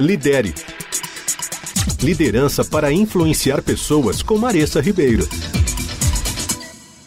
Lidere. Liderança para influenciar pessoas com Maressa Ribeiro.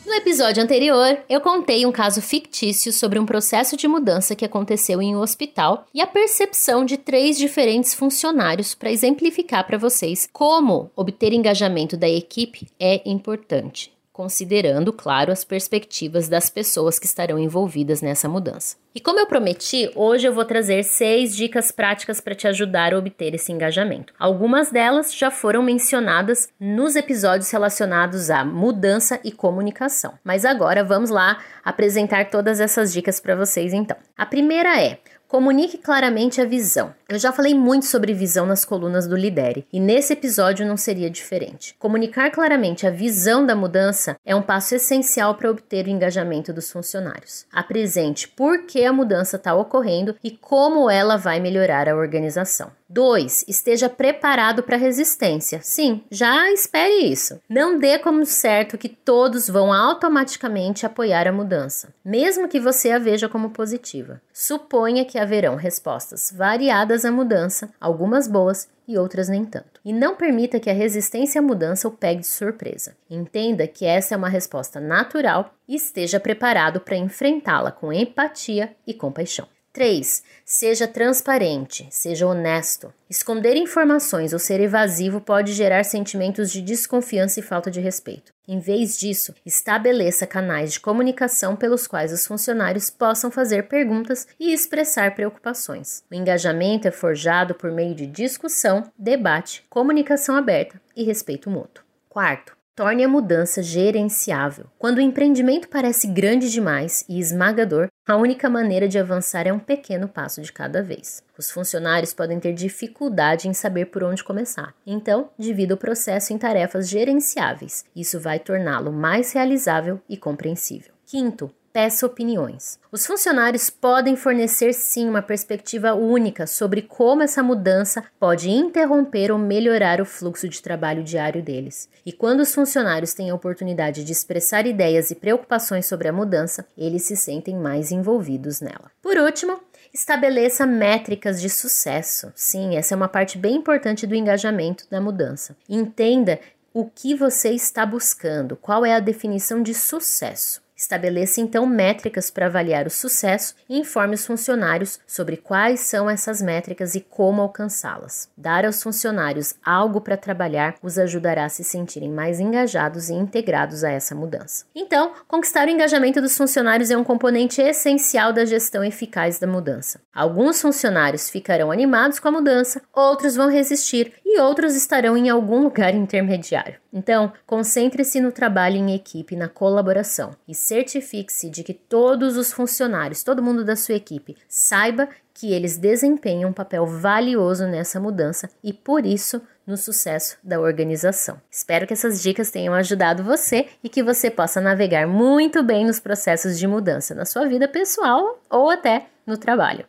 No episódio anterior, eu contei um caso fictício sobre um processo de mudança que aconteceu em um hospital e a percepção de três diferentes funcionários para exemplificar para vocês como obter engajamento da equipe é importante considerando, claro, as perspectivas das pessoas que estarão envolvidas nessa mudança. E como eu prometi, hoje eu vou trazer seis dicas práticas para te ajudar a obter esse engajamento. Algumas delas já foram mencionadas nos episódios relacionados à mudança e comunicação. Mas agora vamos lá apresentar todas essas dicas para vocês então. A primeira é Comunique claramente a visão. Eu já falei muito sobre visão nas colunas do Lidere e nesse episódio não seria diferente. Comunicar claramente a visão da mudança é um passo essencial para obter o engajamento dos funcionários. Apresente por que a mudança está ocorrendo e como ela vai melhorar a organização. 2. Esteja preparado para resistência. Sim, já espere isso. Não dê como certo que todos vão automaticamente apoiar a mudança, mesmo que você a veja como positiva. Suponha que haverão respostas variadas à mudança, algumas boas e outras nem tanto. E não permita que a resistência à mudança o pegue de surpresa. Entenda que essa é uma resposta natural e esteja preparado para enfrentá-la com empatia e compaixão. 3. Seja transparente, seja honesto. Esconder informações ou ser evasivo pode gerar sentimentos de desconfiança e falta de respeito. Em vez disso, estabeleça canais de comunicação pelos quais os funcionários possam fazer perguntas e expressar preocupações. O engajamento é forjado por meio de discussão, debate, comunicação aberta e respeito mútuo. Quarto, Torne a mudança gerenciável. Quando o empreendimento parece grande demais e esmagador, a única maneira de avançar é um pequeno passo de cada vez. Os funcionários podem ter dificuldade em saber por onde começar. Então, divida o processo em tarefas gerenciáveis. Isso vai torná-lo mais realizável e compreensível. Quinto, peça opiniões. Os funcionários podem fornecer sim uma perspectiva única sobre como essa mudança pode interromper ou melhorar o fluxo de trabalho diário deles. E quando os funcionários têm a oportunidade de expressar ideias e preocupações sobre a mudança, eles se sentem mais envolvidos nela. Por último, Estabeleça métricas de sucesso. Sim, essa é uma parte bem importante do engajamento da mudança. Entenda o que você está buscando, qual é a definição de sucesso. Estabeleça então métricas para avaliar o sucesso e informe os funcionários sobre quais são essas métricas e como alcançá-las. Dar aos funcionários algo para trabalhar os ajudará a se sentirem mais engajados e integrados a essa mudança. Então, conquistar o engajamento dos funcionários é um componente essencial da gestão eficaz da mudança. Alguns funcionários ficarão animados com a mudança, outros vão resistir e outros estarão em algum lugar intermediário. Então, concentre-se no trabalho em equipe, na colaboração e certifique-se de que todos os funcionários, todo mundo da sua equipe, saiba que eles desempenham um papel valioso nessa mudança e, por isso, no sucesso da organização. Espero que essas dicas tenham ajudado você e que você possa navegar muito bem nos processos de mudança na sua vida pessoal ou até no trabalho.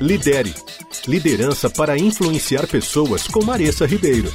Lidere. Liderança para influenciar pessoas com Maressa Ribeiro.